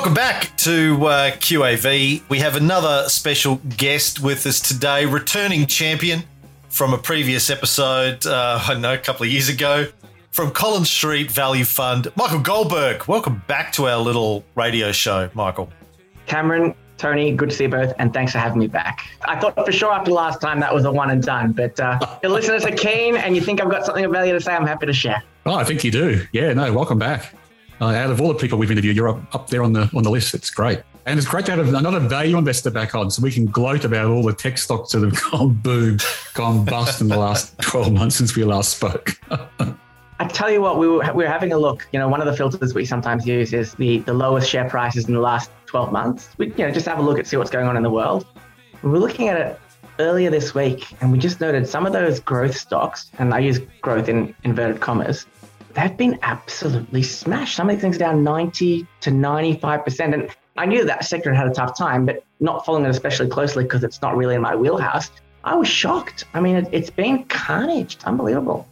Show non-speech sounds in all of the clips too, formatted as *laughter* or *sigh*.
Welcome back to uh, QAV. We have another special guest with us today, returning champion from a previous episode, uh, I know, a couple of years ago, from Collins Street Value Fund, Michael Goldberg. Welcome back to our little radio show, Michael. Cameron, Tony, good to see you both, and thanks for having me back. I thought for sure after last time that was a one and done, but uh, your listeners are keen and you think I've got something of value to say, I'm happy to share. Oh, I think you do. Yeah, no, welcome back. Uh, out of all the people we've interviewed, you're up, up there on the on the list. It's great. And it's great to have another value investor back on so we can gloat about all the tech stocks that have *laughs* gone boom, gone bust in the last *laughs* 12 months since we last spoke. I tell you what, we were, we were having a look. You know, one of the filters we sometimes use is the, the lowest share prices in the last 12 months. We, you know, just have a look at see what's going on in the world. We were looking at it earlier this week and we just noted some of those growth stocks, and I use growth in inverted commas, they've been absolutely smashed. Some of things down 90 to 95%. And I knew that sector had a tough time, but not following it especially closely because it's not really in my wheelhouse. I was shocked. I mean, it, has been carnage. It's unbelievable.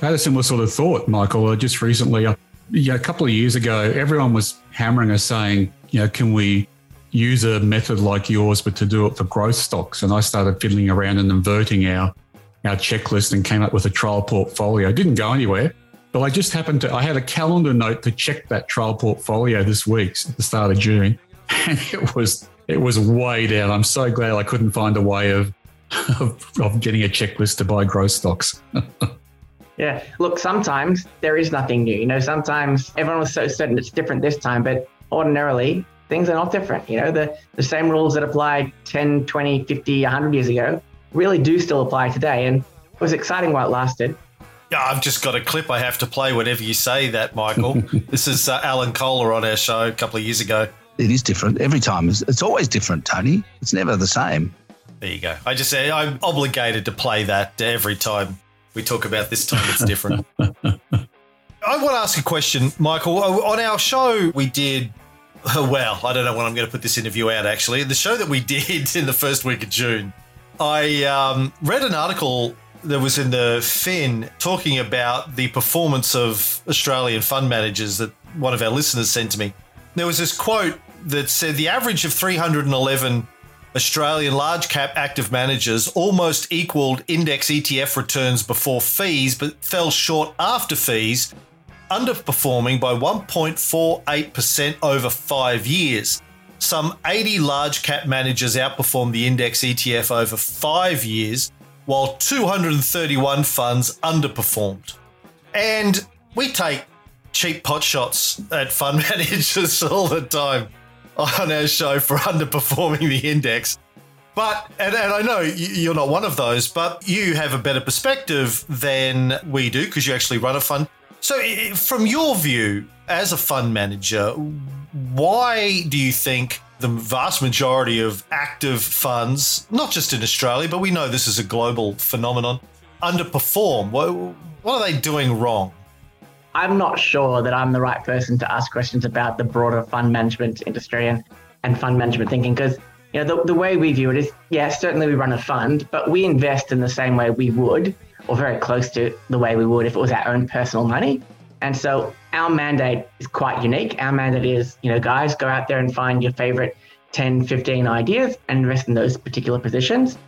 I had a similar sort of thought, Michael. Uh, just recently, uh, yeah, a couple of years ago, everyone was hammering us saying, you know, can we use a method like yours, but to do it for growth stocks? And I started fiddling around and inverting our our checklist and came up with a trial portfolio. It didn't go anywhere. But I just happened to, I had a calendar note to check that trial portfolio this week at the start of June. *laughs* And it was, it was way down. I'm so glad I couldn't find a way of, *laughs* of, of getting a checklist to buy growth stocks. *laughs* yeah. Look, sometimes there is nothing new. You know, sometimes everyone was so certain it's different this time, but ordinarily things are not different. You know, the, the same rules that applied 10, 20, 50, 100 years ago really do still apply today. And it was exciting while it lasted. Yeah, I've just got a clip I have to play whenever you say that, Michael. *laughs* this is uh, Alan Kohler on our show a couple of years ago. It is different every time. It's, it's always different, Tony. It's never the same. There you go. I just say I'm obligated to play that every time we talk about this time it's different. *laughs* I want to ask a question, Michael. On our show, we did well, I don't know when I'm going to put this interview out actually. The show that we *laughs* did in the first week of June, I um, read an article that was in the Fin talking about the performance of Australian fund managers that one of our listeners sent to me. There was this quote that said the average of 311 Australian large cap active managers almost equaled index ETF returns before fees, but fell short after fees, underperforming by 1.48% over five years. Some 80 large cap managers outperformed the index ETF over five years, while 231 funds underperformed. And we take cheap pot shots at fund *laughs* managers all the time on our show for underperforming the index. But, and, and I know you're not one of those, but you have a better perspective than we do because you actually run a fund. So, from your view as a fund manager, why do you think the vast majority of active funds, not just in Australia, but we know this is a global phenomenon, underperform? What, what are they doing wrong? I'm not sure that I'm the right person to ask questions about the broader fund management industry and, and fund management thinking because you know the, the way we view it is yes, yeah, certainly we run a fund, but we invest in the same way we would, or very close to the way we would if it was our own personal money. And so our mandate is quite unique. Our mandate is, you know, guys, go out there and find your favorite 10, 15 ideas and invest in those particular positions.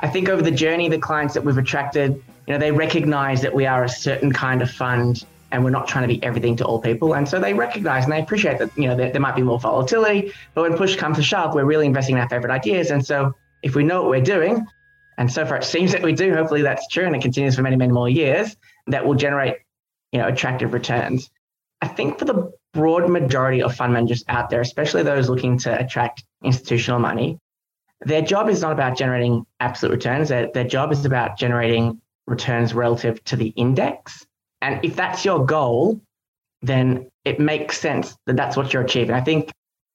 I think over the journey, the clients that we've attracted, you know, they recognize that we are a certain kind of fund and we're not trying to be everything to all people. And so they recognize and they appreciate that, you know, there, there might be more volatility, but when push comes to shove, we're really investing in our favorite ideas. And so if we know what we're doing, and so far it seems that we do, hopefully that's true and it continues for many, many more years, that will generate you know, attractive returns. I think for the broad majority of fund managers out there, especially those looking to attract institutional money, their job is not about generating absolute returns. Their, their job is about generating returns relative to the index. And if that's your goal, then it makes sense that that's what you're achieving. I think,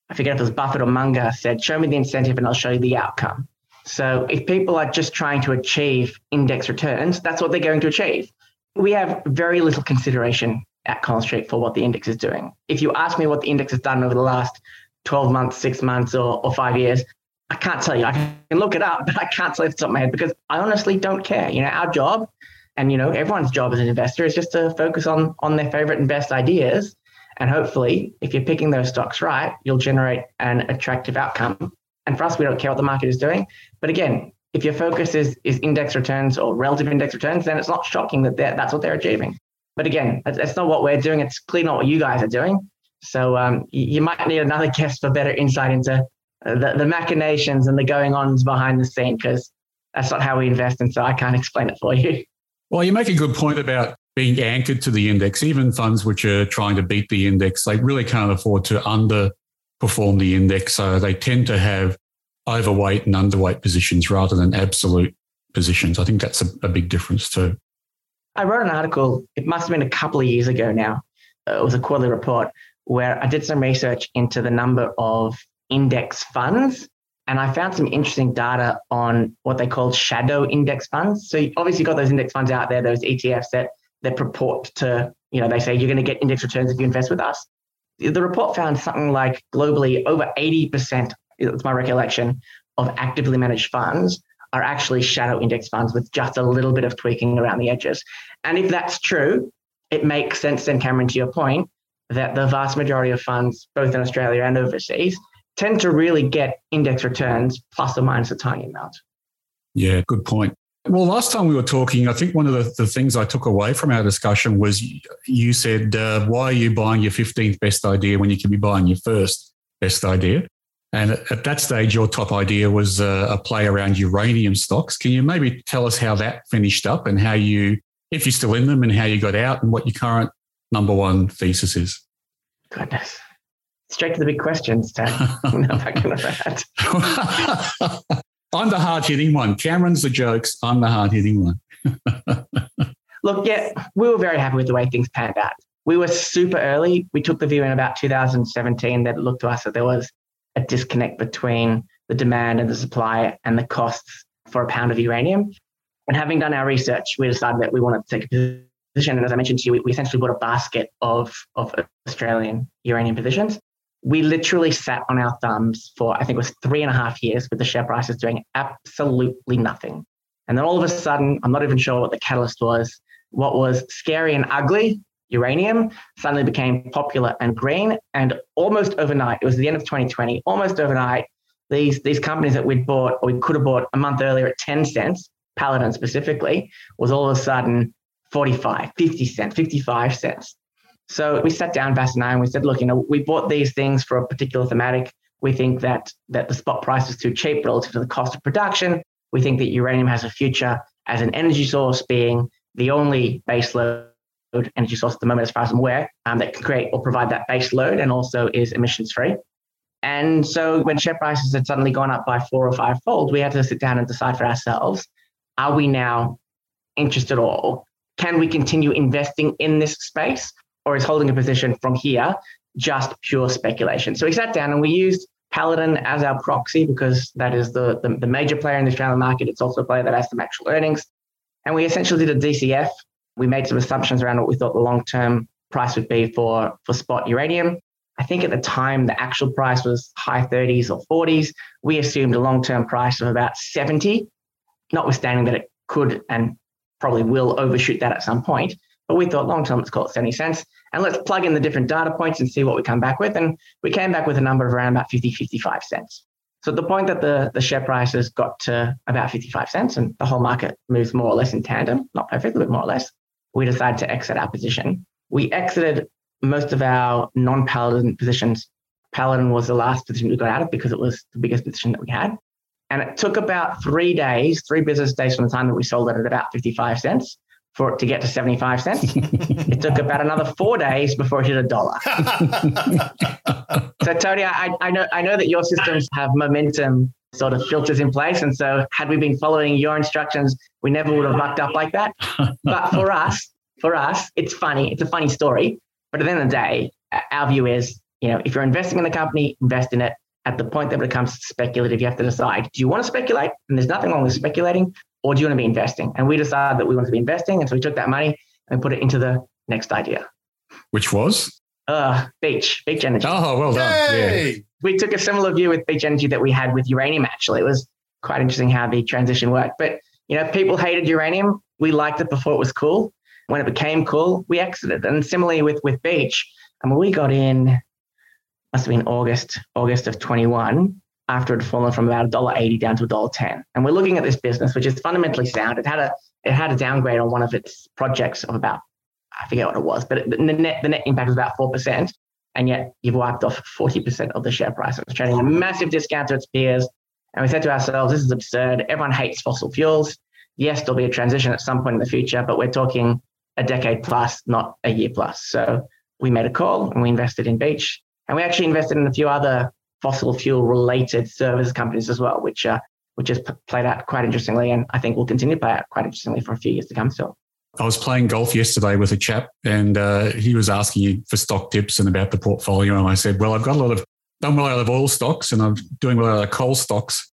I forget if it was Buffett or Munger said, show me the incentive and I'll show you the outcome. So if people are just trying to achieve index returns, that's what they're going to achieve we have very little consideration at Collins Street for what the index is doing. If you ask me what the index has done over the last 12 months, six months, or, or five years, I can't tell you. I can look it up, *laughs* but I can't tell you off the top of my head because I honestly don't care. You know, our job and you know everyone's job as an investor is just to focus on on their favorite and best ideas And hopefully, if you're picking those stocks right, you'll generate an attractive outcome. And for us, we don't care what the market is doing. But again, if your focus is, is index returns or relative index returns, then it's not shocking that that's what they're achieving. But again, that's not what we're doing. It's clearly not what you guys are doing. So um, you might need another *laughs* guest for better insight into the, the machinations and the going ons behind the scene because that's not how we invest. And so I can't *laughs* explain it for you. Well, you make a good point about being anchored to the index. Even funds which are trying to beat the index, they really can't afford to underperform the index. So they tend to have overweight and underweight positions rather than absolute positions. I think that's a, a big difference too. I wrote an article, it must have been a couple of years ago now. Uh, it was a quarterly report where I did some research into the number of index funds and I found some interesting data on what they call shadow index funds. So obviously you've got those index funds out there, those ETFs that that purport to, you know, they say you're going to get index returns if you invest with us. The report found something like globally over 80%, it's my recollection, of actively managed funds are actually shadow index funds with just a little bit of tweaking around the edges. And if that's true, it makes sense then, Cameron, to your point, that the vast majority of funds, both in Australia and overseas, tend to really get index returns plus or minus a tiny amount. Yeah, good point. Well, last time we were talking, I think one of the, the things I took away from our discussion was you said, uh, why are you buying your 15th best idea when you can be buying your first best idea? And at that stage, your top idea was uh, a play around uranium stocks. Can you maybe tell us how that finished up and how you, if you're still in them, and how you got out and what your current number one thesis is? Goodness straight to the big questions, Ted. *laughs* *laughs* no, back that. *laughs* I'm the hard hitting one. Cameron's the jokes. I'm the hard hitting one. Look, yeah, we were very happy with the way things panned out. We were super early. We took the view in about 2017 that it looked to us that there was a disconnect between the demand and the supply and the costs for a pound of uranium. And having done our research, we decided that we wanted to take a position. And as I mentioned to you, we, we essentially bought a basket of, of Australian uranium positions we literally sat on our thumbs for, I think it was three and a half years with the share prices doing absolutely nothing. And then all of a sudden, I'm not even sure what the catalyst was. What was scary and ugly, uranium, suddenly became popular and green. And almost overnight, it was the end of 2020, almost overnight, these, these companies that we'd bought or we could have bought a month earlier at 10 cents, Paladin specifically, was all of a sudden 45, 50 cents, 55 cents. So we sat down, Vass and I, and we said, look, you know, we bought these things for a particular thematic. We think that that the spot price is too cheap relative to the cost of production. We think that uranium has a future as an energy source, being the only base energy source at the moment, as far as I'm aware, um, that can create or provide that base load and also is emissions free. And so when share prices had suddenly gone up by four or five fold, we had to sit down and decide for ourselves, are we now interested or can we continue investing in this space? or is holding a position from here just pure speculation. So we sat down and we used Paladin as our proxy because that is the, the, the, major player in the Australian market. It's also a player that has some actual earnings. And we essentially did a DCF. We made some assumptions around what we thought the long term price would be for, for spot uranium. I think at the time the actual price was high 30s or 40s. We assumed a long term price of about 70, notwithstanding that it could and probably will overshoot that at some point. But we thought long term, let's call it 70 cents. And let's plug in the different data points and see what we come back with. And we came back with a number of around about 50, 55 cents. So at the point that the, the share prices got to about 55 cents and the whole market moves more or less in tandem, not perfectly, but more or less, we decided to exit our position. We exited most of our non-Paladin positions. Paladin was the last position we got out of because it was the biggest position that we had. And it took about three days, three business days from the time that we sold it at about 55 cents for it to get to 75 cents. *laughs* it took about another four days before it hit a dollar. *laughs* so Tony, I, I know I know that your systems have momentum sort of filters in place. And so had we been following your instructions, we never would have mucked up like that. *laughs* But for us, for us, it's funny. It's a funny story. But at the end of the day, our view is, you know, if you're investing in the company, invest in it. At the point that it becomes speculative, you have to decide, do you want to speculate? And there's nothing wrong with speculating or do you want to be investing? And we decided that we wanted to be investing. And so we took that money and put it into the next idea. Which was? Uh, beach, beach energy. Oh, well done. Yay! Yeah. We took a similar view with beach energy that we had with uranium, actually. It was quite interesting how the transition worked. But, you know, people hated uranium. We liked it before it was cool. When it became cool, we exited. And similarly with, with beach, I mean, we got in, must have been August, August of 21, after it had fallen from about $1.80 down to $1.10. And we're looking at this business, which is fundamentally sound. It had a it had a downgrade on one of its projects of about, I forget what it was, but the net the net impact was about 4%. And yet you've wiped off 40% of the share price. It's trading a massive discount to its peers. And we said to ourselves, this is absurd. Everyone hates fossil fuels. Yes, there'll be a transition at some point in the future, but we're talking a decade plus, not a year plus. So we made a call and we invested in Beach. And we actually invested in a few other fossil fuel related service companies as well, which uh, which has played out quite interestingly, and I think will continue to play out quite interestingly for a few years to come. Still, I was playing golf yesterday with a chap, and uh, he was asking you for stock tips and about the portfolio, and I said, "Well, I've got a lot of done well out of oil stocks, and I'm doing well out of coal stocks."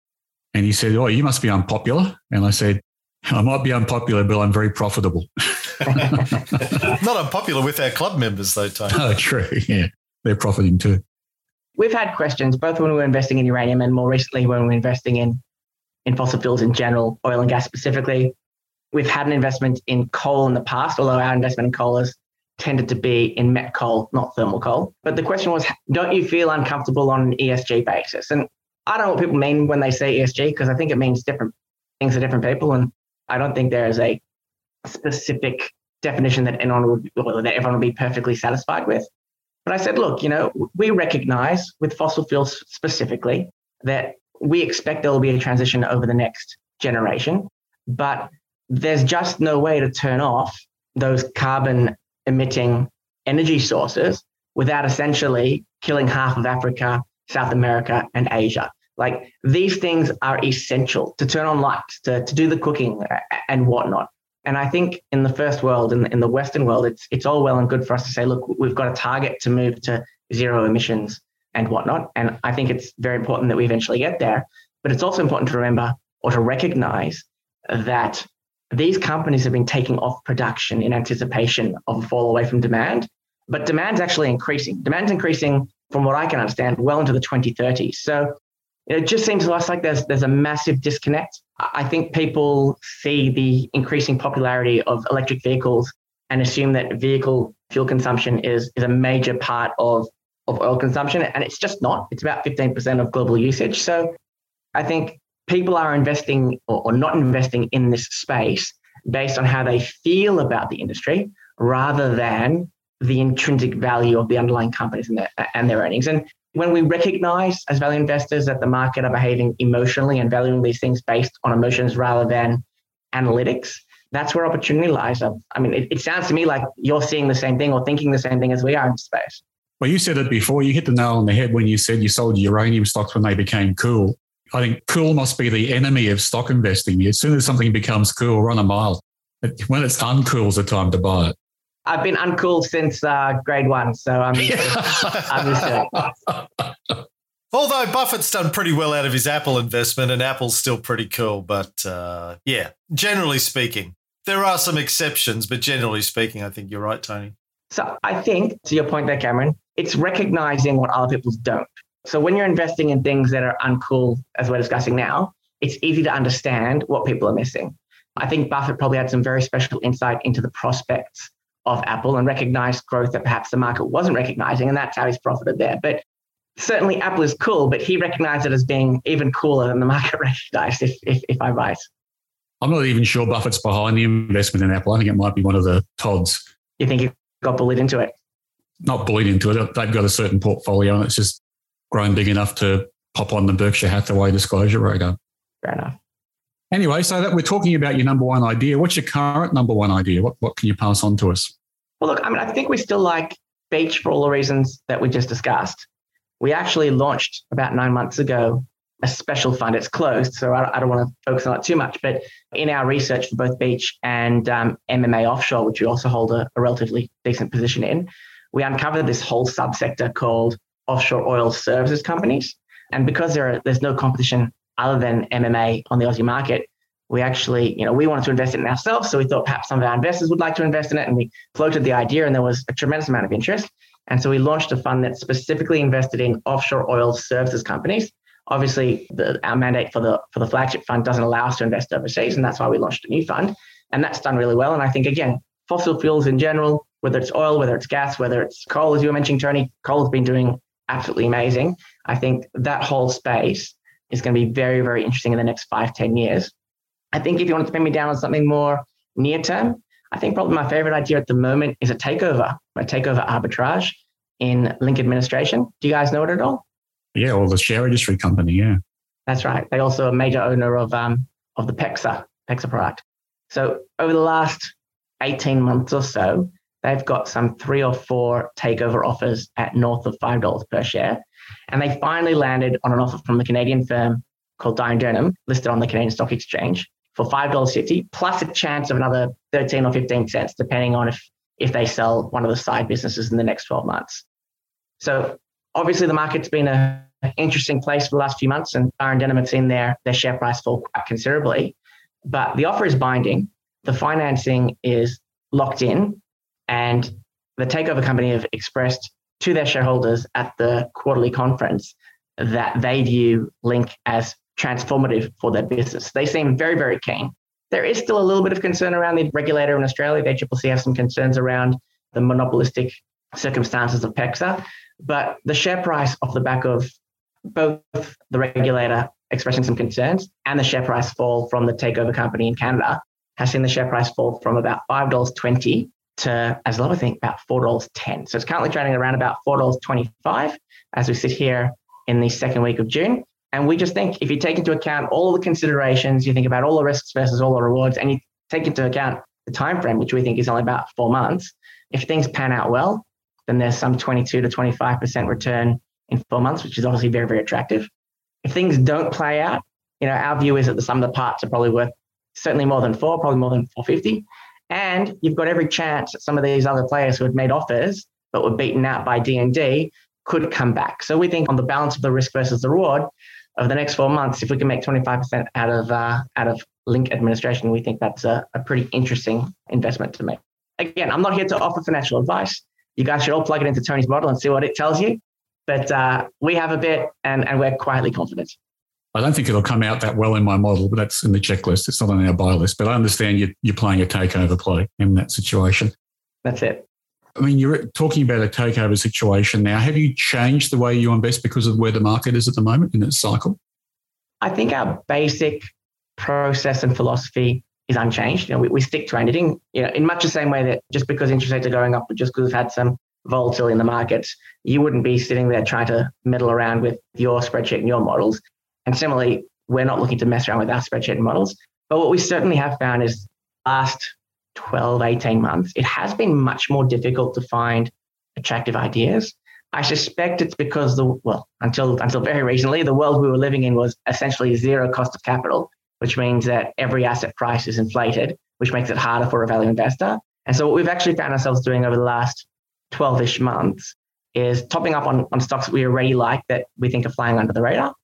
And he said, "Oh, you must be unpopular," and I said, "I might be unpopular, but I'm very profitable." *laughs* Not unpopular with our club members, though, Tony. *laughs* Oh, true. Yeah, they're profiting too. We've had questions both when we were investing in uranium and more recently when we were investing in in fossil fuels in general, oil and gas specifically. We've had an investment in coal in the past, although our investment in coal has tended to be in met coal, not thermal coal. But the question was, don't you feel uncomfortable on an ESG basis? And I don't know what people mean when they say ESG because I think it means different things to different people, and I don't think there is a specific definition that anyone would that everyone would be perfectly satisfied with. But I said, look, you know, we recognize with fossil fuels specifically that we expect there will be a transition over the next generation, but there's just no way to turn off those carbon emitting energy sources without essentially killing half of Africa, South America, and Asia. Like these things are essential to turn on lights, to, to do the cooking uh, and whatnot. And I think in the first world, in, in the Western world, it's it's all well and good for us to say, look, we've got a target to move to zero emissions and whatnot. And I think it's very important that we eventually get there. But it's also important to remember or to recognize that these companies have been taking off production in anticipation of a fall away from demand. But demand's actually increasing. Demand's increasing, from what I can understand, well into the 2030s. So it just seems to us like there's there's a massive disconnect. I think people see the increasing popularity of electric vehicles and assume that vehicle fuel consumption is is a major part of of oil consumption, and it's just not. It's about 15% of global usage. So I think people are investing or, or not investing in this space based on how they feel about the industry rather than the intrinsic value of the underlying companies and their, and their earnings. And when we recognize as value investors that the market are behaving emotionally and valuing these things based on emotions rather than analytics, that's where opportunity lies. I mean, it, it sounds to me like you're seeing the same thing or thinking the same thing as we are in space. Well, you said it before. You hit the nail on the head when you said you sold uranium stocks when they became cool. I think cool must be the enemy of stock investing. As soon as something becomes cool, run a mile. When it's uncool is the time to buy it. I've been uncool since uh, grade one, so I'm, *laughs* I'm *laughs* Although Buffett's done pretty well out of his Apple investment, and Apple's still pretty cool. But uh, yeah, generally speaking, there are some exceptions, but generally speaking, I think you're right, Tony. So I think, to your point there, Cameron, it's recognizing what other people don't. So when you're investing in things that are uncool, as we're discussing now, it's easy to understand what people are missing. I think Buffett probably had some very special insight into the prospects of Apple and recognized growth that perhaps the market wasn't recognizing, and that's how he's profited there. But certainly Apple is cool, but he recognized it as being even cooler than the *laughs* market recognized, if, if, if I'm right. I'm not even sure Buffett's behind the investment in Apple. I think it might be one of the Todds. You think he got bullied into it? Not bullied into it. They've got a certain portfolio and it's just grown big enough to pop on the Berkshire Hathaway disclosure radar. Fair enough. Anyway, so that we're talking about your number one idea. What's your current number one idea? What, what can you pass on to us? Well, look, I mean, I think we still like Beach for all the reasons that we just discussed. We actually launched about nine months ago a special fund. It's closed, so I, I don't want to focus on it too much. But in our research for both Beach and um, MMA Offshore, which we also hold a, a relatively decent position in, we uncovered this whole subsector called offshore oil services companies. And because there are, there's no competition other than MMA on the Aussie market, we actually, you know, we wanted to invest in it ourselves. So we thought perhaps some of our investors would like to invest in it. And we floated the idea, and there was a tremendous amount of interest. And so we launched a fund that specifically invested in offshore oil services companies. Obviously, the, our mandate for the for the flagship fund doesn't allow us to invest overseas, and that's why we launched a new fund. And that's done really well. And I think again, fossil fuels in general, whether it's oil, whether it's gas, whether it's coal, as you were mentioning, Tony, coal has been doing absolutely amazing. I think that whole space is going to be very, very interesting in the next five, ten years. I think if you want to pin me down on something more near term, I think probably my favorite idea at the moment is a takeover, a takeover arbitrage in Link administration. Do you guys know it at all? Yeah, or the share registry company. Yeah, that's right. They also a major owner of um, of the PEXA PEXA product. So over the last eighteen months or so, they've got some three or four takeover offers at north of five dollars per share, and they finally landed on an offer from a Canadian firm called Dye Durham, listed on the Canadian Stock Exchange, for five dollars fifty, plus a chance of another thirteen or fifteen cents, depending on if if they sell one of the side businesses in the next twelve months. So obviously the market's been a interesting place for the last few months, and Dye Durham have seen their their share price fall quite considerably. But the offer is binding. The financing is locked in, and the takeover company have expressed to their shareholders at the quarterly conference that they view Link as transformative for their business. They seem very, very keen. There is still a little bit of concern around the regulator in Australia. The ACCC have some concerns around the monopolistic circumstances of PEXA. But the share price off the back of both the regulator expressing some concerns and the share price fall from the takeover company in Canada has seen the share price fall from about $5.20 to as low, I think, about $4.10. So it's currently trading around about $4.25 as we sit here in the second week of June. And we just think if you take into account all the considerations, you think about all the risks versus all the rewards, and you take into account the time frame, which we think is only about four months, if things pan out well, then there's some 22 to 25% return in four months, which is obviously very, very attractive. If things don't play out, you know, our view is that the sum of the parts are probably worth certainly more than four, probably more than 450. And you've got every chance that some of these other players who had made offers but were beaten out by D&D could come back. So we think on the balance of the risk versus the reward, over the next four months, if we can make 25% out of uh, out of Link administration, we think that's a, a pretty interesting investment to make. Again, I'm not here to offer financial advice. You guys should all plug it into Tony's model and see what it tells you. But uh, we have a bit, and, and we're quietly confident. I don't think it'll come out that well in my model, but that's in the checklist. It's not on our buy list. But I understand you, you're playing a takeover play in that situation. That's it. I mean, you're talking about a takeover situation now. Have you changed the way you invest because of where the market is at the moment in its cycle? I think our basic process and philosophy is unchanged. You know, we, we stick to anything, you know, in much the same way that just because interest rates are going up, just because we've had some volatility in the markets, you wouldn't be sitting there trying to meddle around with your spreadsheet and your models. And similarly, we're not looking to mess around with our spreadsheet models. But what we certainly have found is last 12, 18 months, it has been much more difficult to find attractive ideas. I suspect it's because the well, until until very recently, the world we were living in was essentially zero cost of capital, which means that every asset price is inflated, which makes it harder for a value investor. And so what we've actually found ourselves doing over the last 12-ish months is topping up on, on stocks that we already like that we think are flying under the radar,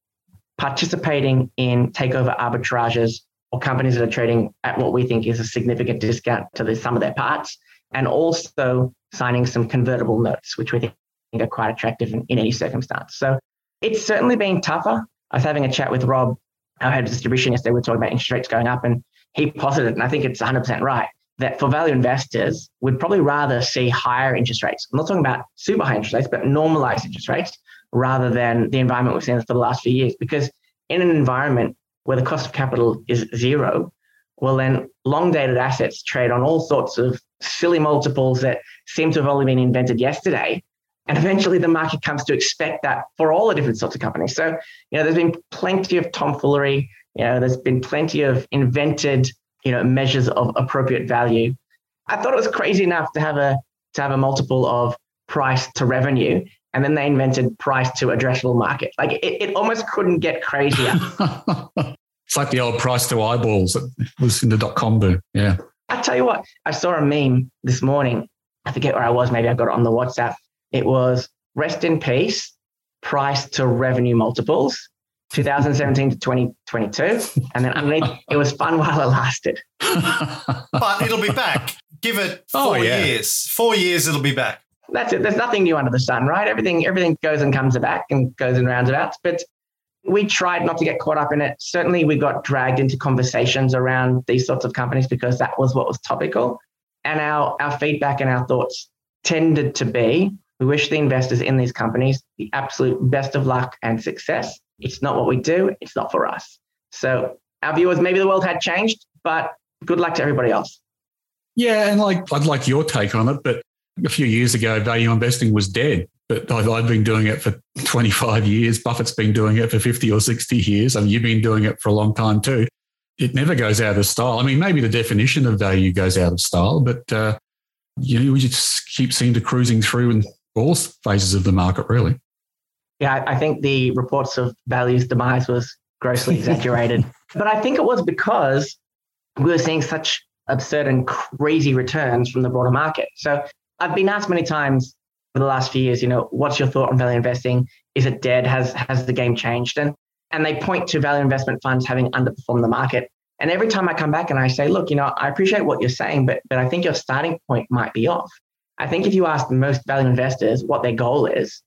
participating in takeover arbitrages or companies that are trading at what we think is a significant discount to the sum of their parts, and also signing some convertible notes, which we think are quite attractive in, in any circumstance. So it's certainly been tougher. I was having a chat with Rob, our head of distribution yesterday. We were talking about interest rates going up, and he posited, and I think it's 100% right, that for value investors, we'd probably rather see higher interest rates. I'm not talking about super high interest rates, but normalized interest rates rather than the environment we've seen for the last few years. Because in an environment where the cost of capital is zero, well, then long dated assets trade on all sorts of silly multiples that seem to have only been invented yesterday. And eventually the market comes to expect that for all the different sorts of companies. So, you know, there's been plenty of tomfoolery, you know, there's been plenty of invented, you know, measures of appropriate value. I thought it was crazy enough to have a to have a multiple of price to revenue and then they invented price to addressable market. Like it, it almost couldn't get crazier. *laughs* it's like the old price to eyeballs that was in the dot com boom. Yeah. I tell you what, I saw a meme this morning. I forget where I was. Maybe I got it on the WhatsApp. It was rest in peace, price to revenue multiples, 2017 to 2022. And then underneath, it was fun while it lasted. but it'll be back. Give it oh, four oh, yeah. years. Four years, it'll be back that's it. There's nothing new under the sun, right? Everything everything goes and comes back and goes in roundabouts. But we tried not to get caught up in it. Certainly, we got dragged into conversations around these sorts of companies because that was what was topical. And our, our feedback and our thoughts tended to be we wish the investors in these companies the absolute best of luck and success. It's not what we do, it's not for us. So, our view was maybe the world had changed, but good luck to everybody else. Yeah, and like I'd like your take on it, but a few years ago, value investing was dead. But I've, I've been doing it for 25 years. Buffett's been doing it for 50 or 60 years. I mean, you've been doing it for a long time too. It never goes out of style. I mean, maybe the definition of value goes out of style, but uh, you know, we just keep seeing to cruising through in all phases of the market, really. Yeah, I think the reports of value's demise was grossly *laughs* exaggerated. but I think it was because we were seeing such absurd and crazy returns from the broader market. So I've been asked many times for the last few years, you know, what's your thought on value investing? Is it dead? Has has the game changed? And and they point to value investment funds having underperformed the market. And every time I come back and I say, look, you know, I appreciate what you're saying, but but I think your starting point might be off. I think if you ask most value investors what their goal is,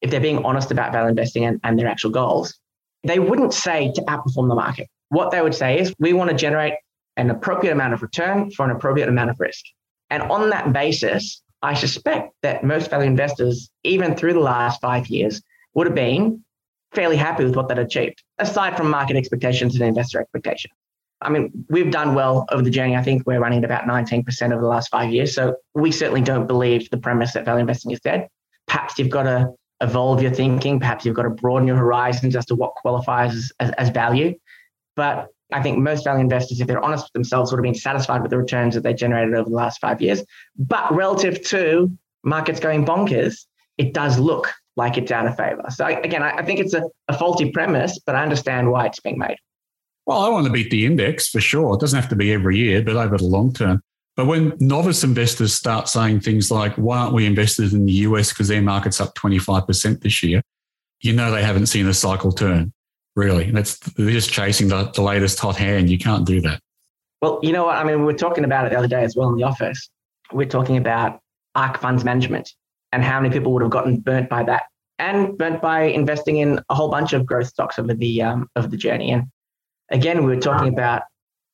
if they're being honest about value investing and, and their actual goals, they wouldn't say to outperform the market. What they would say is, we want to generate an appropriate amount of return for an appropriate amount of risk. And on that basis, I suspect that most value investors, even through the last five years, would have been fairly happy with what they'd achieved, aside from market expectations and investor expectations. I mean, we've done well over the journey. I think we're running at about 19% over the last five years. So we certainly don't believe the premise that value investing is dead. Perhaps you've got to evolve your thinking. Perhaps you've got to broaden your horizons as to what qualifies as, as, as value. But I think most value investors, if they're honest with themselves, would have been satisfied with the returns that they generated over the last five years. But relative to markets going bonkers, it does look like it's out of favor. So again, I, think it's a, a faulty premise, but I understand why it's being made. Well, I want to beat the index for sure. It doesn't have to be every year, but over the long term. But when novice investors start saying things like, why aren't we invested in the US because their market's up 25% this year? You know they haven't seen a cycle turn, really. That's they're just chasing the, the latest hot hand. You can't do that. Well, you know what? I mean, we were talking about it the other day as well in the office. We're talking about ARK funds management and how many people would have gotten burnt by that and burnt by investing in a whole bunch of growth stocks over the um, over the journey. And again, we were talking about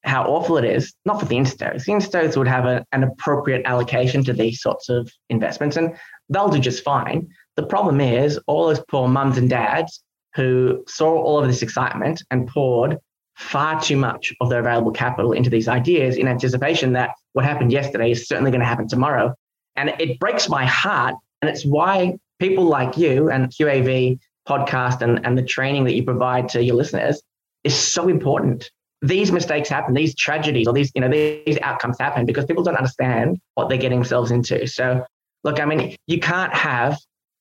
how awful it is, not for the instos. The instos would have a, an appropriate allocation to these sorts of investments and they'll do just fine. The problem is all those poor mums and dads who saw all of this excitement and poured far too much of their available capital into these ideas in anticipation that what happened yesterday is certainly going to happen tomorrow. And it breaks my heart. And it's why people like you and QAV podcast and, and the training that you provide to your listeners is so important. These mistakes happen, these tragedies or these, you know, these outcomes happen because people don't understand what they're getting themselves into. So, look, I mean, you can't have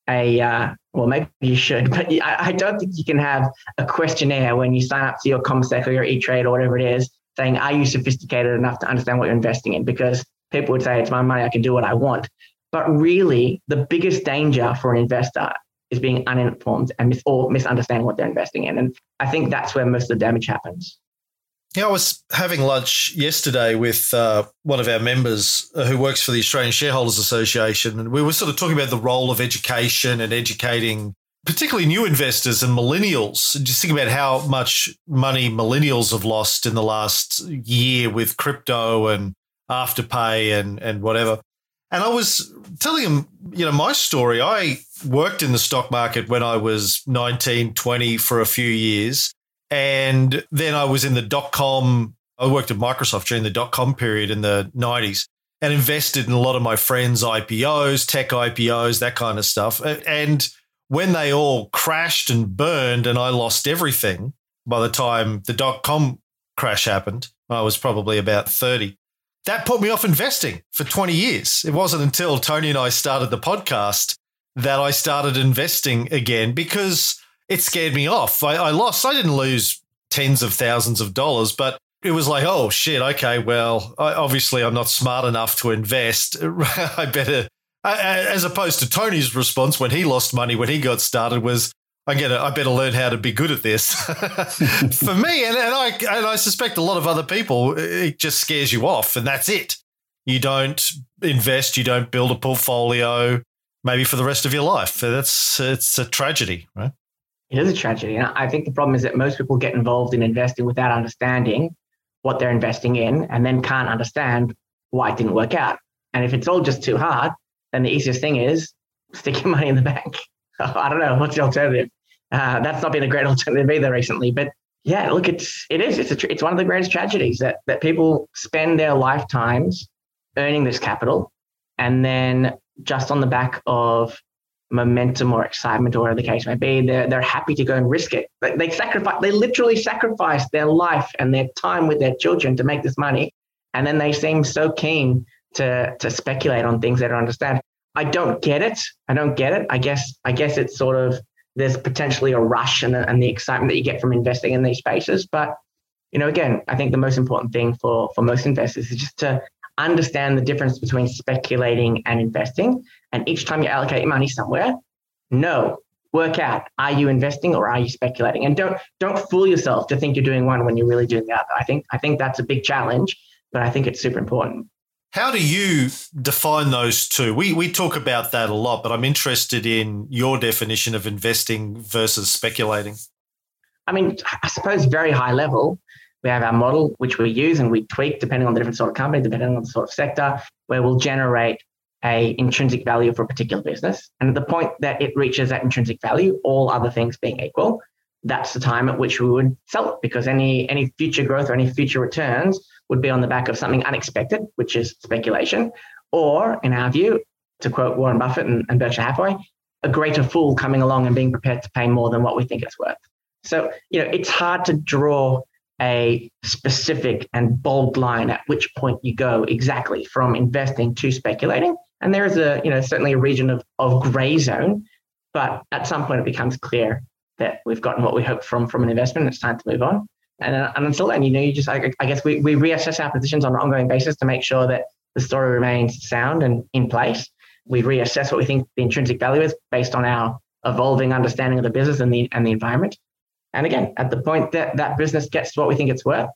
a, uh, well, maybe you should, but I, don't think you can have a questionnaire when you sign up to your CommSec or your E-Trade or whatever it is saying, are you sophisticated enough to understand what you're investing in? Because people would say, it's my money, I can do what I want. But really, the biggest danger for an investor is being uninformed and mis- or misunderstanding what they're investing in. And I think that's where most of the damage happens. Yeah, I was having lunch yesterday with uh, one of our members uh, who works for the Australian Shareholders Association, and we were sort of talking about the role of education and educating, particularly new investors and millennials. And just think about how much money millennials have lost in the last year with crypto and afterpay and and whatever. And I was telling him, you know, my story. I worked in the stock market when I was 19, 20 for a few years. And then I was in the dot com. I worked at Microsoft during the dot com period in the 90s and invested in a lot of my friends' IPOs, tech IPOs, that kind of stuff. And when they all crashed and burned and I lost everything by the time the dot com crash happened, I was probably about 30. That put me off investing for 20 years. It wasn't until Tony and I started the podcast that I started investing again because it scared me off. I, I lost, I didn't lose tens of thousands of dollars, but it was like, oh shit, okay, well, I, obviously I'm not smart enough to invest. *laughs* I better, as opposed to Tony's response when he lost money when he got started was, I get it. I better learn how to be good at this. *laughs* For me, and, and I and I suspect a lot of other people, it just scares you off, and that's it. You don't invest, you don't build a portfolio, maybe for the rest of your life. That's it's a tragedy, right? It is a tragedy. And I think the problem is that most people get involved in investing without understanding what they're investing in and then can't understand why it didn't work out. And if it's all just too hard, then the easiest thing is stick your money in the bank. *laughs* I don't know what's the alternative. Uh, that's not been a great *laughs* alternative either recently, but yeah, look, it's it is it's a, it's one of the greatest tragedies that that people spend their lifetimes earning this capital, and then just on the back of momentum or excitement or whatever the case may be, they're they're happy to go and risk it. They, they sacrifice, they literally sacrifice their life and their time with their children to make this money, and then they seem so keen to to speculate on things they don't understand. I don't get it. I don't get it. I guess I guess it's sort of there's potentially a rush and, and the excitement that you get from investing in these spaces. But you know, again, I think the most important thing for for most investors is just to understand the difference between speculating and investing. And each time you allocate money somewhere, no, work out, are you investing or are you speculating? And don't don't fool yourself to think you're doing one when you're really doing the other. I think I think that's a big challenge, but I think it's super important. How do you define those two? We we talk about that a lot, but I'm interested in your definition of investing versus speculating. I mean, I suppose very high level, we have our model which we use and we tweak depending on the different sort of company, depending on the sort of sector, where we'll generate a intrinsic value for a particular business. And at the point that it reaches that intrinsic value, all other things being equal, that's the time at which we would sell it because any any future growth or any future returns would be on the back of something unexpected, which is speculation, or in our view, to quote Warren Buffett and, and Berkshire Hathaway, a greater fool coming along and being prepared to pay more than what we think it's worth. So, you know, it's hard to draw a specific and bold line at which point you go exactly from investing to speculating. And there is a, you know, certainly a region of, of gray zone, but at some point it becomes clear that we've gotten what we hoped from from an investment. It's time to move on. And, uh, and until then, you know, you just, I, I guess we, we reassess our positions on an ongoing basis to make sure that the story remains sound and in place. We reassess what we think the intrinsic value is based on our evolving understanding of the business and the, and the environment. And again, at the point that that business gets to what we think it's worth,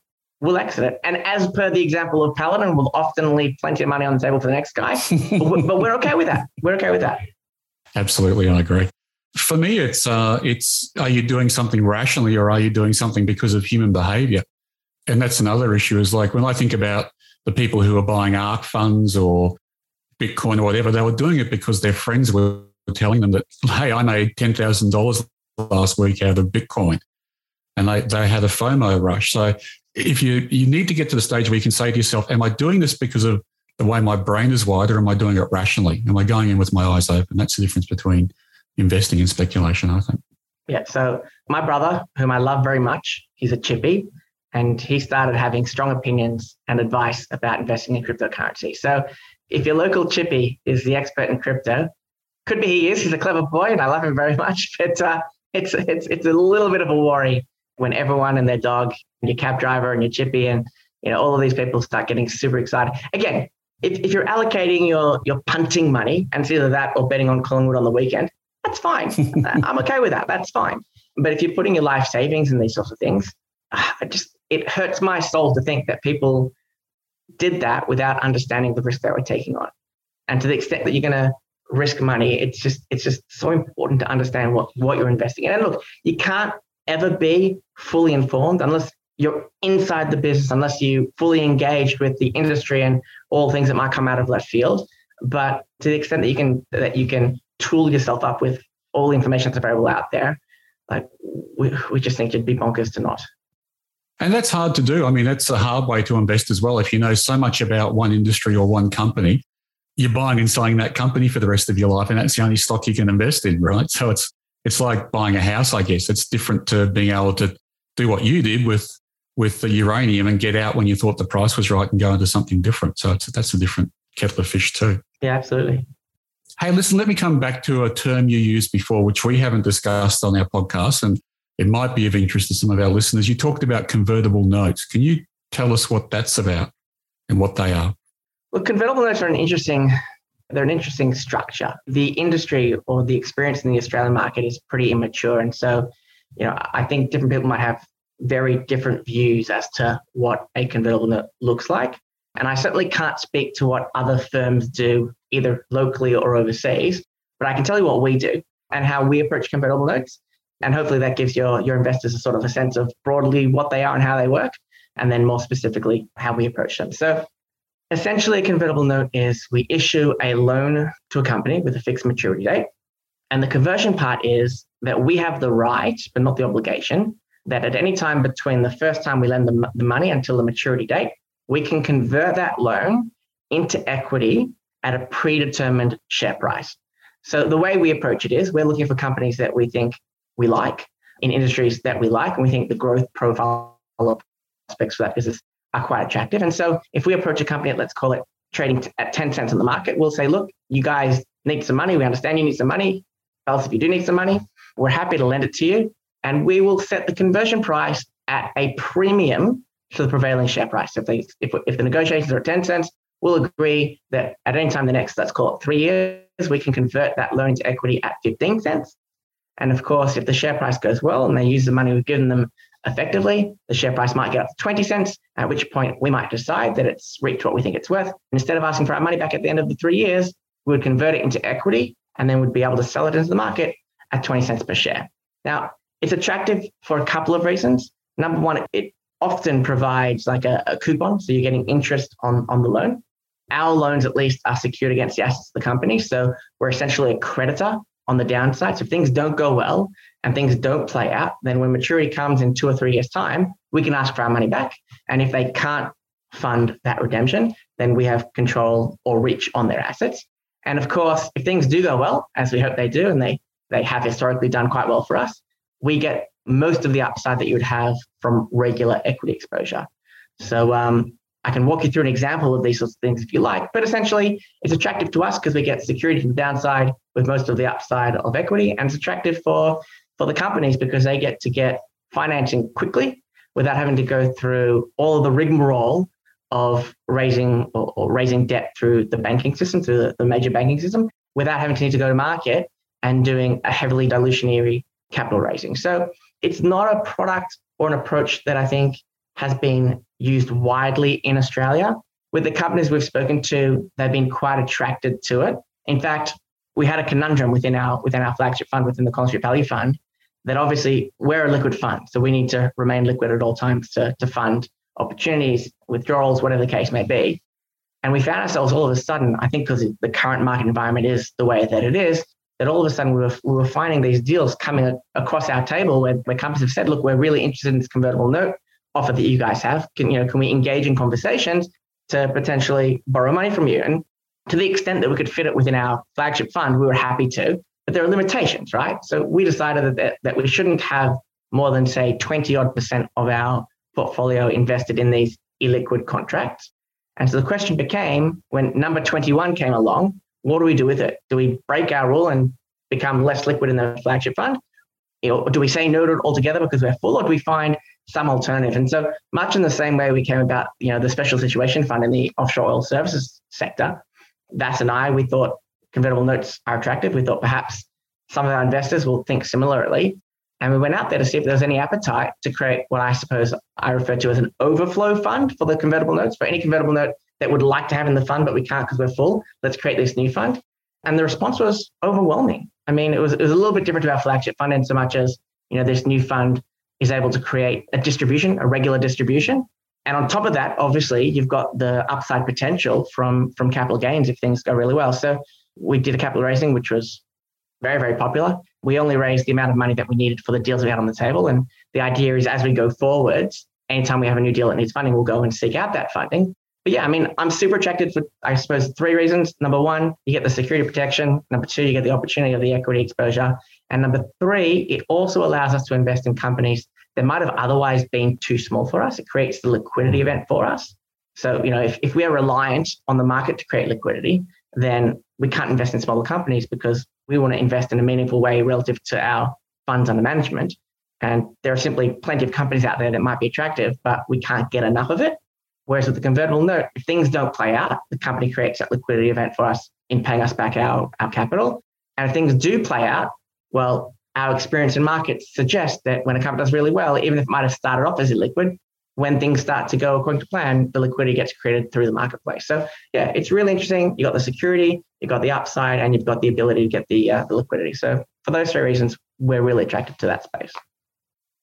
we'll exit it. And as per the example of Paladin, we'll often leave plenty of money on the table for the next guy. but we're okay with that. We're okay with that. *laughs* Absolutely, I agree. For me, it's uh, it's are you doing something rationally or are you doing something because of human behavior? And that's another issue. Is like when I think about the people who are buying ARK funds or Bitcoin or whatever, they were doing it because their friends were telling them that, hey, I made ten thousand dollars last week out of Bitcoin, and they they had a FOMO rush. So if you you need to get to the stage where you can say to yourself, "Am I doing this because of the way my brain is wired, or am I doing it rationally? Am I going in with my eyes open?" That's the difference between investing in speculation, I think. Yeah. So my brother, whom I love very much, he's a chippy and he started having strong opinions and advice about investing in cryptocurrency. So if your local chippy is the expert in crypto, could be he is. He's a clever boy, and I love him very *laughs* much. But uh, it's it's it's a little bit of a worry when everyone and their dog, and your cab driver and your chippy, and you know all of these people start getting super excited. Again, if, if you're allocating your your punting money, and it's either that or betting on Collingwood on the weekend, that's fine. *laughs* Uh, I'm okay with that. That's fine. But if you're putting your life savings in these sorts of things, ah, I just it hurts my soul to think that people did that without understanding the risk they were taking on. And to the extent that you're going to risk money, it's just it's just so important to understand what what you're investing in. And look, you can't ever be fully informed unless you're inside the business, unless you fully engaged with the industry and all things that might come out of left field. But to the extent that you can that you can tool yourself up with all the information that's available out there, like we, we just think you'd be bonkers to not. And that's hard to do. I mean, that's a hard way to invest as well. If you know so much about one industry or one company, you're buying and selling that company for the rest of your life, and that's the only stock you can invest in, right? So it's it's like buying a house, I guess. It's different to being able to do what you did with with the uranium and get out when you thought the price was right and go into something different. So that's a different kettle of fish too. Yeah, absolutely. Hey, listen, let me come back to a term you used before, which we haven't discussed on our podcast, and it might be of interest to some of our listeners. You talked about convertible notes. Can you tell us what that's about and what they are? Well, convertible notes are an interesting they're an interesting structure. The industry or the experience in the Australian market is pretty immature. And so, you know, I think different people might have very different views as to what a convertible note looks like. And I certainly can't speak to what other firms do, either locally or overseas, but I can tell you what we do and how we approach convertible notes. And hopefully that gives your, your investors a sort of a sense of broadly what they are and how they work, and then more specifically how we approach them. So Essentially, a convertible note is we issue a loan to a company with a fixed maturity date. And the conversion part is that we have the right, but not the obligation, that at any time between the first time we lend the, the money until the maturity date, we can convert that loan into equity at a predetermined share price. So the way we approach it is we're looking for companies that we think we like in industries that we like, and we think the growth profile of prospects for that business are quite attractive. And so if we approach a company at, let's call it trading at 10 cents in the market, we'll say, look, you guys need some money. We understand you need some money. Else, if you do need some money, we're happy to lend it to you. And we will set the conversion price at a premium to the prevailing share price. If, they, if, if the negotiations are at 10 cents, we'll agree that at any time the next, let's call it three years, we can convert that loan to equity at 15 cents. And of course, if the share price goes well and they use the money we've given them effectively, the share price might get up to 20 cents, at which point we might decide that it's reached what we think it's worth. And instead of asking for our money back at the end of the three years, we would convert it into equity and then we'd be able to sell it into the market at 20 cents per share. Now, it's attractive for a couple of reasons. Number one, it often provides like a, a coupon, so you're getting interest on, on the loan. Our loans, at least, are secured against the assets of the company. So we're essentially a creditor on the downside. So if things don't go well and things don't play out, then when maturity comes in two or three years' time, we can ask for our money back. And if they can't fund that redemption, then we have control or reach on their assets. And of course, if things do go well, as we hope they do, and they they have historically done quite well for us, we get most of the upside that you would have from regular equity exposure. So um, I can walk you through an example of these sorts of things if you like, but essentially it's attractive to us because we get security from the downside with most of the upside of equity, and it's attractive for for the companies because they get to get financing quickly without having to go through all of the rigmarole of raising or, or raising debt through the banking system, through the, the major banking system, without having to need to go to market and doing a heavily dilutionary capital raising. So it's not a product or an approach that I think has been used widely in Australia. With the companies we've spoken to, they've been quite attracted to it. In fact, we had a conundrum within our within our flagship fund, within the Collins Street Value Fund, that obviously we're a liquid fund, so we need to remain liquid at all times to, to fund opportunities, withdrawals, whatever the case may be. And we found ourselves all of a sudden, I think because the current market environment is the way that it is, that all of a sudden we were, we were finding these deals coming across our table where, where companies have said, look, we're really interested in this convertible note offer that you guys have. Can, you know, can we engage in conversations to potentially borrow money from you? And to the extent that we could fit it within our flagship fund, we were happy to. But there are limitations, right? So we decided that, that we shouldn't have more than, say, 20 odd percent of our portfolio invested in these illiquid contracts. And so the question became when number 21 came along, what do we do with it? Do we break our rule and become less liquid in the flagship fund? Or do we say no to it altogether because we're full, or do we find some alternative? And so much in the same way we came about, you know, the special situation fund in the offshore oil services sector, Vass and I, we thought convertible notes are attractive. We thought perhaps some of our investors will think similarly. And we went out there to see if there was any appetite to create what I suppose I refer to as an overflow fund for the convertible notes. For any convertible note that would like to have in the fund, but we can't because we're full, let's create this new fund. And the response was overwhelming. I mean, it was, it was a little bit different to our flagship fund in so much as, you know, this new fund is able to create a distribution, a regular distribution. And on top of that, obviously, you've got the upside potential from, from capital gains if things go really well. So we did a capital raising, which was very, very popular. We only raised the amount of money that we needed for the deals we had on the table. And the idea is as we go forwards, anytime we have a new deal that needs funding, we'll go and seek out that funding. But yeah, I mean, I'm super attracted for, I suppose, three reasons. Number one, you get the security protection. Number two, you get the opportunity of the equity exposure. And number three, it also allows us to invest in companies that might have otherwise been too small for us. It creates the liquidity mm-hmm. event for us. So, you know, if, if we are reliant on the market to create liquidity, then we can't invest in smaller companies because we want to invest in a meaningful way relative to our funds under management. And there are simply plenty of companies out there that might be attractive, but we can't get enough of it. Whereas with the convertible note, if things don't play out, the company creates that liquidity event for us in paying us back our, our capital. And if things do play out, well, our experience in markets suggests that when a company does really well, even if it might have started off as illiquid, when things start to go according to plan, the liquidity gets created through the marketplace. So yeah, it's really interesting. You got the security, you got the upside, and you've got the ability to get the uh, the liquidity. So for those three reasons, we're really attracted to that space.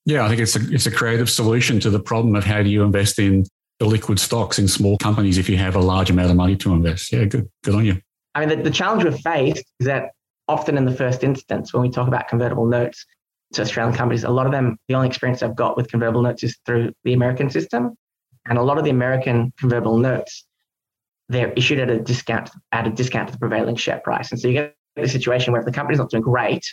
Yeah, I think it's a it's a creative solution to the problem of how do you invest in the liquid stocks in small companies if you have a large amount of money to invest. Yeah, good. Good on you. I mean, the, the challenge we've faced is that often in the first instance, when we talk about convertible notes to Australian companies, a lot of them, the only experience they've got with convertible notes is through the American system. And a lot of the American convertible notes, they're issued at a discount at a discount to the prevailing share price. And so you get the situation where if the company's not doing great,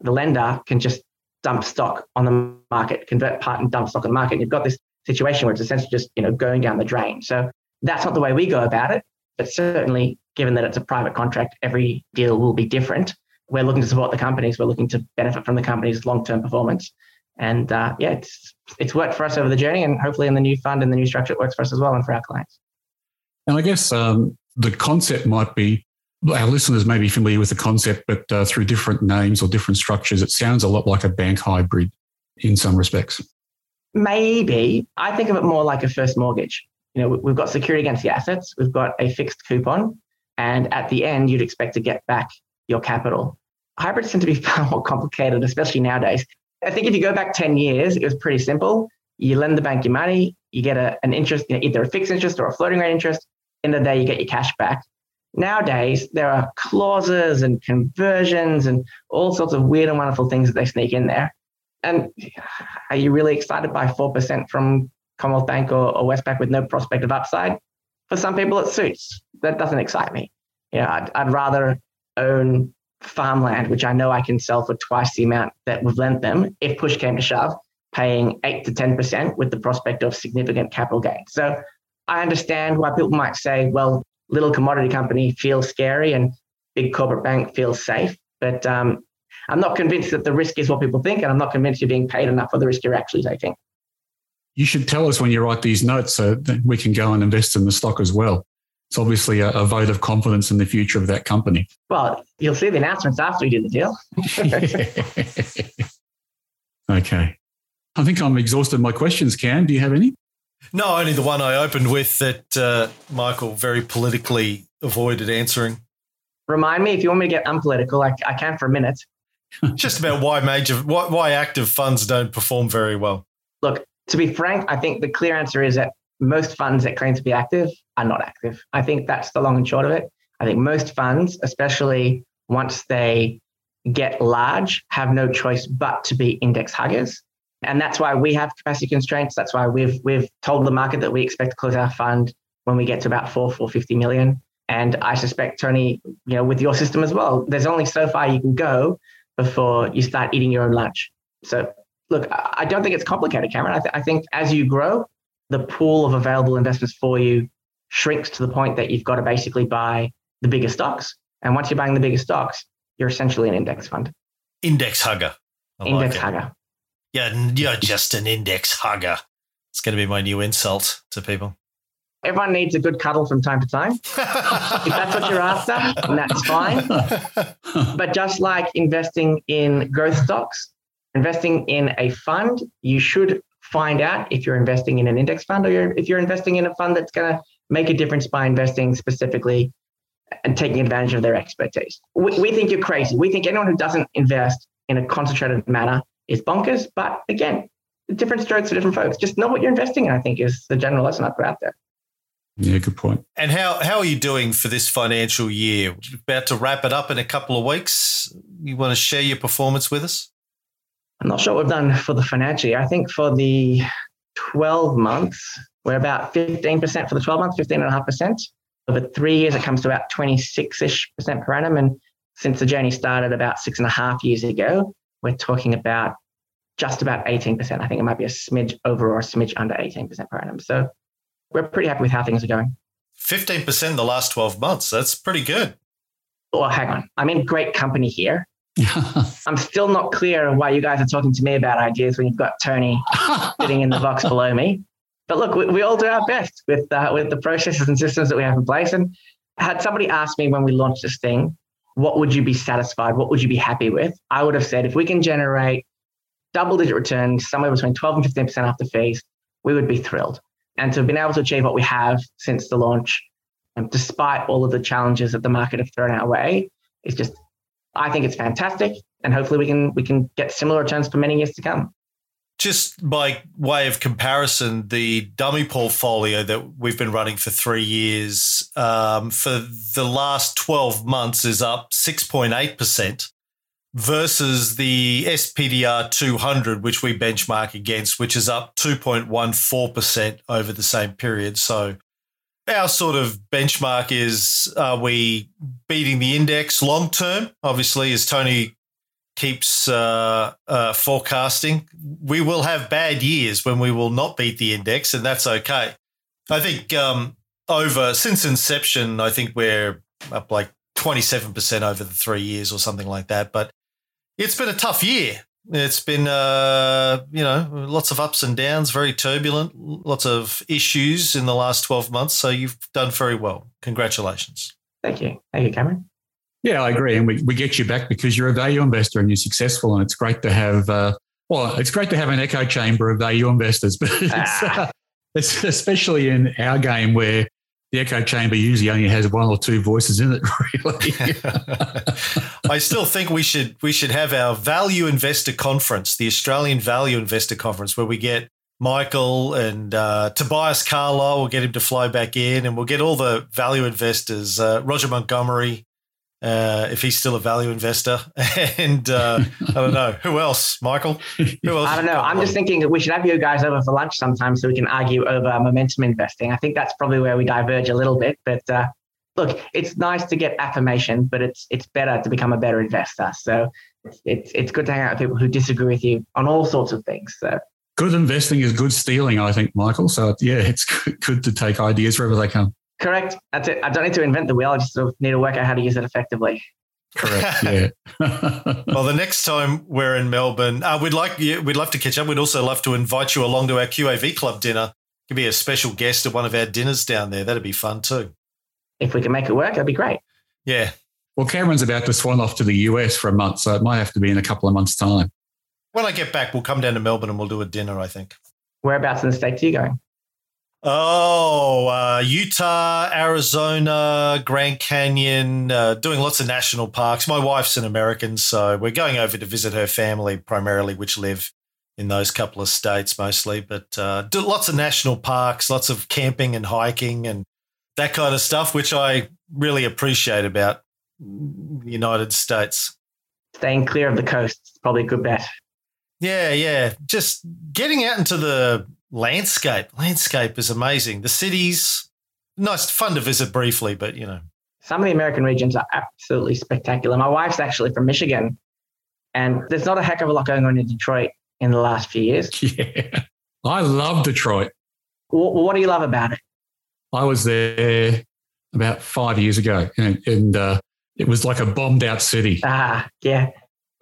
the lender can just dump stock on the market, convert part and dump stock on the market. And you've got this situation where it's essentially just you know going down the drain. So that's not the way we go about it. But certainly, given that it's a private contract, every deal will be different. We're looking to support the companies. We're looking to benefit from the company's long-term performance. And uh, yeah, it's it's worked for us over the journey, and hopefully in the new fund and the new structure, it works for us as well and for our clients. And I guess um, the concept might be our listeners may be familiar with the concept, but uh, through different names or different structures, it sounds a lot like a bank hybrid in some respects. Maybe I think of it more like a first mortgage. You know, we've got security against the assets, we've got a fixed coupon, and at the end, you'd expect to get back your capital. Hybrids tend to be *laughs* far more complicated, especially nowadays. I think if you go back 10 years, it was pretty simple. You lend the bank your money, you get a, an interest, you know, either a fixed interest or a floating rate interest. In the day, you get your cash back. Nowadays, there are clauses and conversions and all sorts of weird and wonderful things that they sneak in there. And are you really excited by 4% from Commonwealth Bank or, or Westpac with no prospect of upside? For some people, it suits. That doesn't excite me. You know, I'd, I'd rather own farmland, which I know I can sell for twice the amount that we've lent them if push came to shove, paying 8 to 10% with the prospect of significant capital gain. So I understand why people might say, well, little commodity company feels scary and big corporate bank feels safe. But um, I'm not convinced that the risk is what people think, and I'm not convinced you're being paid enough for the risk you're actually taking. You should tell us when you write these notes so that we can go and invest in the stock as well it's obviously a, a, vote of confidence in the future of that company. Well, you'll see the announcements after we do the deal. *laughs* okay. I think I'm exhausted my questions, Cam. Do you have any? No, only the one I opened with that uh, Michael very politically avoided answering. Remind me if you want me to get unpolitical, I, I can for a minute. Just about why major, why, why active funds don't perform very well. Look, to be frank, I think the clear answer is that most funds that claim to be active are not active. I think that's the long and short of it. I think most funds, especially once they get large, have no choice but to be index huggers. And that's why we have capacity constraints. That's why we've we've told the market that we expect to close our fund when we get to about four, 450 million. And I suspect, Tony, you know, with your system as well, there's only so far you can go before you start eating your own lunch. So look, I don't think it's complicated, Cameron. I, th- I think as you grow, the pool of available investments for you shrinks to the point that you've got to basically buy the bigger stocks. And once you're buying the bigger stocks, you're essentially an index fund. Index hugger. I index like hugger. Yeah, you're just an index hugger. It's going to be my new insult to people. Everyone needs a good cuddle from time to time. if that's what you're after, that's fine. *laughs* but just like investing in growth stocks, investing in a fund, you should find out if you're investing in an index fund or you're, if you're investing in a fund that's going to make a difference by investing specifically and taking advantage of their expertise. We, we think you're crazy. We think anyone who doesn't invest in a concentrated manner is bonkers. But again, different strokes for different folks. Just know what you're investing in, I think, is the general lesson I put out there. Yeah, good point. And how, how are you doing for this financial year? About to wrap it up in a couple of weeks. You want to share your performance with us? I'm not sure what we've done for the financial year. I think for the 12 months, we're about 15% for the 12 months, 15.5%. Over three years, it comes to about 26 ish percent per annum. And since the journey started about six and a half years ago, we're talking about just about 18%. I think it might be a smidge over or a smidge under 18% per annum. So we're pretty happy with how things are going. 15% in the last 12 months. That's pretty good. Well, hang on. I'm in great company here. *laughs* I'm still not clear on why you guys are talking to me about ideas when you've got Tony *laughs* sitting in the box below me. But look, we, we all do our best with uh, with the processes and systems that we have in place. And had somebody asked me when we launched this thing, what would you be satisfied? What would you be happy with? I would have said if we can generate double digit returns somewhere between 12 and 15% after fees, we would be thrilled. And to have been able to achieve what we have since the launch, and despite all of the challenges that the market have thrown our way, is just I think it's fantastic, and hopefully we can we can get similar returns for many years to come. just by way of comparison, the dummy portfolio that we've been running for three years um, for the last 12 months is up 6.8% versus the SPDR 200, which we benchmark against, which is up 2.14% over the same period. So our sort of benchmark is are we beating the index long term? Obviously, as Tony keeps uh, uh, forecasting, we will have bad years when we will not beat the index, and that's okay. I think um, over since inception, I think we're up like 27% over the three years or something like that. But it's been a tough year. It's been, uh, you know, lots of ups and downs, very turbulent, lots of issues in the last 12 months. So you've done very well. Congratulations. Thank you. Thank you, Cameron. Yeah, I agree. And we, we get you back because you're a value investor and you're successful. And it's great to have, uh, well, it's great to have an echo chamber of value investors, *laughs* but it's, ah. uh, it's especially in our game where the echo chamber usually only has one or two voices in it. *laughs* Really, *laughs* I still think we should we should have our value investor conference, the Australian Value Investor Conference, where we get Michael and uh, Tobias Carlisle. We'll get him to fly back in, and we'll get all the value investors. Uh, Roger Montgomery, uh, if he's still a value investor. *laughs* and uh, I don't know who else, Michael. Who else? I don't know. I'm just thinking that we should have you guys over for lunch sometime so we can argue over momentum investing. I think that's probably where we diverge a little bit. But uh, look, it's nice to get affirmation, but it's it's better to become a better investor. So it's, it's good to hang out with people who disagree with you on all sorts of things. So. Good investing is good stealing, I think, Michael. So yeah, it's *laughs* good to take ideas wherever they come. Correct. That's it. I don't need to invent the wheel. I just need to work out how to use it effectively. Correct. *laughs* Yeah. *laughs* well, the next time we're in Melbourne, uh, we'd like you, we'd love to catch up. We'd also love to invite you along to our QAV Club dinner. You could be a special guest at one of our dinners down there. That'd be fun too. If we can make it work, that'd be great. Yeah. Well, Cameron's about to swan off to the US for a month, so it might have to be in a couple of months' time. When I get back, we'll come down to Melbourne and we'll do a dinner. I think. Whereabouts in the states are you going? Oh, uh, Utah, Arizona, Grand Canyon, uh, doing lots of national parks. My wife's an American, so we're going over to visit her family primarily, which live in those couple of states mostly. But uh, do lots of national parks, lots of camping and hiking and that kind of stuff, which I really appreciate about the United States. Staying clear of the coast is probably a good bet. Yeah, yeah. Just getting out into the landscape. Landscape is amazing. The cities, nice, fun to visit briefly, but you know. Some of the American regions are absolutely spectacular. My wife's actually from Michigan, and there's not a heck of a lot going on in Detroit in the last few years. *laughs* Yeah. I love Detroit. What, what do you love about it? I was there about five years ago, and, and uh, it was like a bombed out city. Ah, yeah.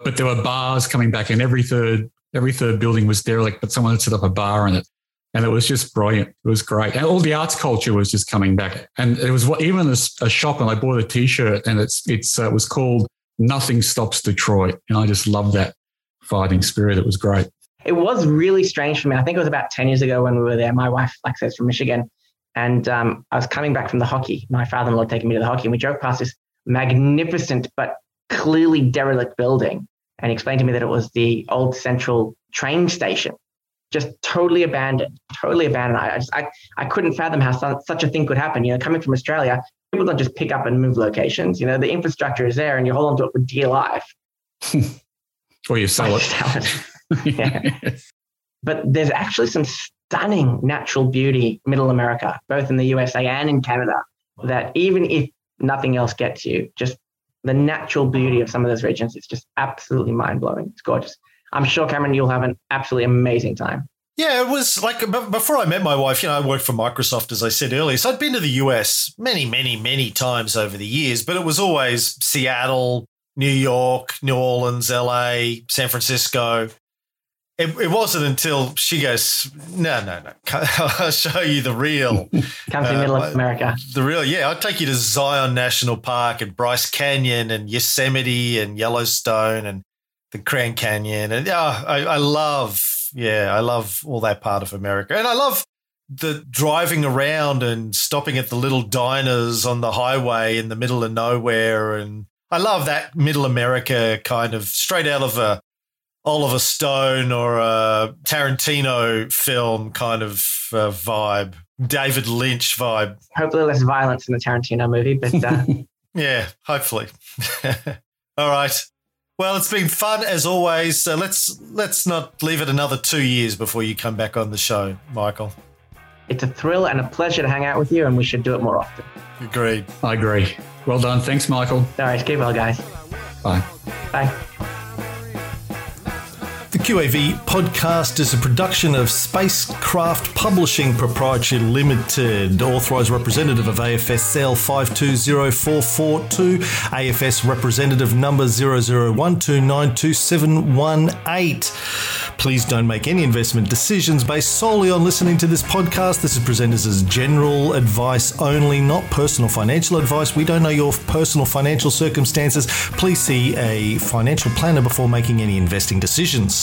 But there were bars coming back, and every third every third building was derelict, but someone had set up a bar in it and it was just brilliant. It was great, and all the arts culture was just coming back. And it was even a, a shop, and I bought a T-shirt, and it's it's uh, it was called "Nothing Stops Detroit," and I just love that fighting spirit. It was great. It was really strange for me. I think it was about ten years ago when we were there. My wife, like I said, from Michigan, and um, I was coming back from the hockey. My father-in-law taking me to the hockey, and we drove past this magnificent but clearly derelict building, and explained to me that it was the old Central train station just totally abandoned, totally abandoned. I just, I, I couldn't fathom how such a thing could happen. You know, coming from Australia, people don't just pick up and move locations. You know, the infrastructure is there and you hold on to it for dear life. *laughs* or you sell it. *laughs* *laughs* yeah. But there's actually some stunning natural beauty, middle America, both in the USA and in Canada, that even if nothing else gets you, just the natural beauty of some of those regions, it's just absolutely mind blowing. It's gorgeous. I'm sure, Cameron, you'll have an absolutely amazing time. Yeah, it was like before I met my wife, you know, I worked for Microsoft, as I said earlier. So I'd been to the US many, many, many times over the years, but it was always Seattle, New York, New Orleans, LA, San Francisco. It, it wasn't until she goes, no, no, no, *laughs* I'll show you the real. Come to uh, middle of America. The real, yeah. I'll take you to Zion National Park and Bryce Canyon and Yosemite and Yellowstone and the Grand Canyon, and yeah, I, I love, yeah, I love all that part of America, and I love the driving around and stopping at the little diners on the highway in the middle of nowhere, and I love that Middle America kind of straight out of a Oliver Stone or a Tarantino film kind of uh, vibe, David Lynch vibe. Hopefully, less violence in the Tarantino movie, but uh, *laughs* yeah, hopefully. *laughs* All right. Well, it's been fun as always. So let's let's not leave it another two years before you come back on the show, Michael. It's a thrill and a pleasure to hang out with you, and we should do it more often. Agreed. I agree. Well done. Thanks, Michael. All right, keep well, guys. Bye. Bye. The QAV podcast is a production of Spacecraft Publishing Proprietary Limited, authorised representative of AFSL 520442, AFS representative number 0012922718. Please don't make any investment decisions based solely on listening to this podcast. This is presented as general advice only, not personal financial advice. We don't know your personal financial circumstances. Please see a financial planner before making any investing decisions.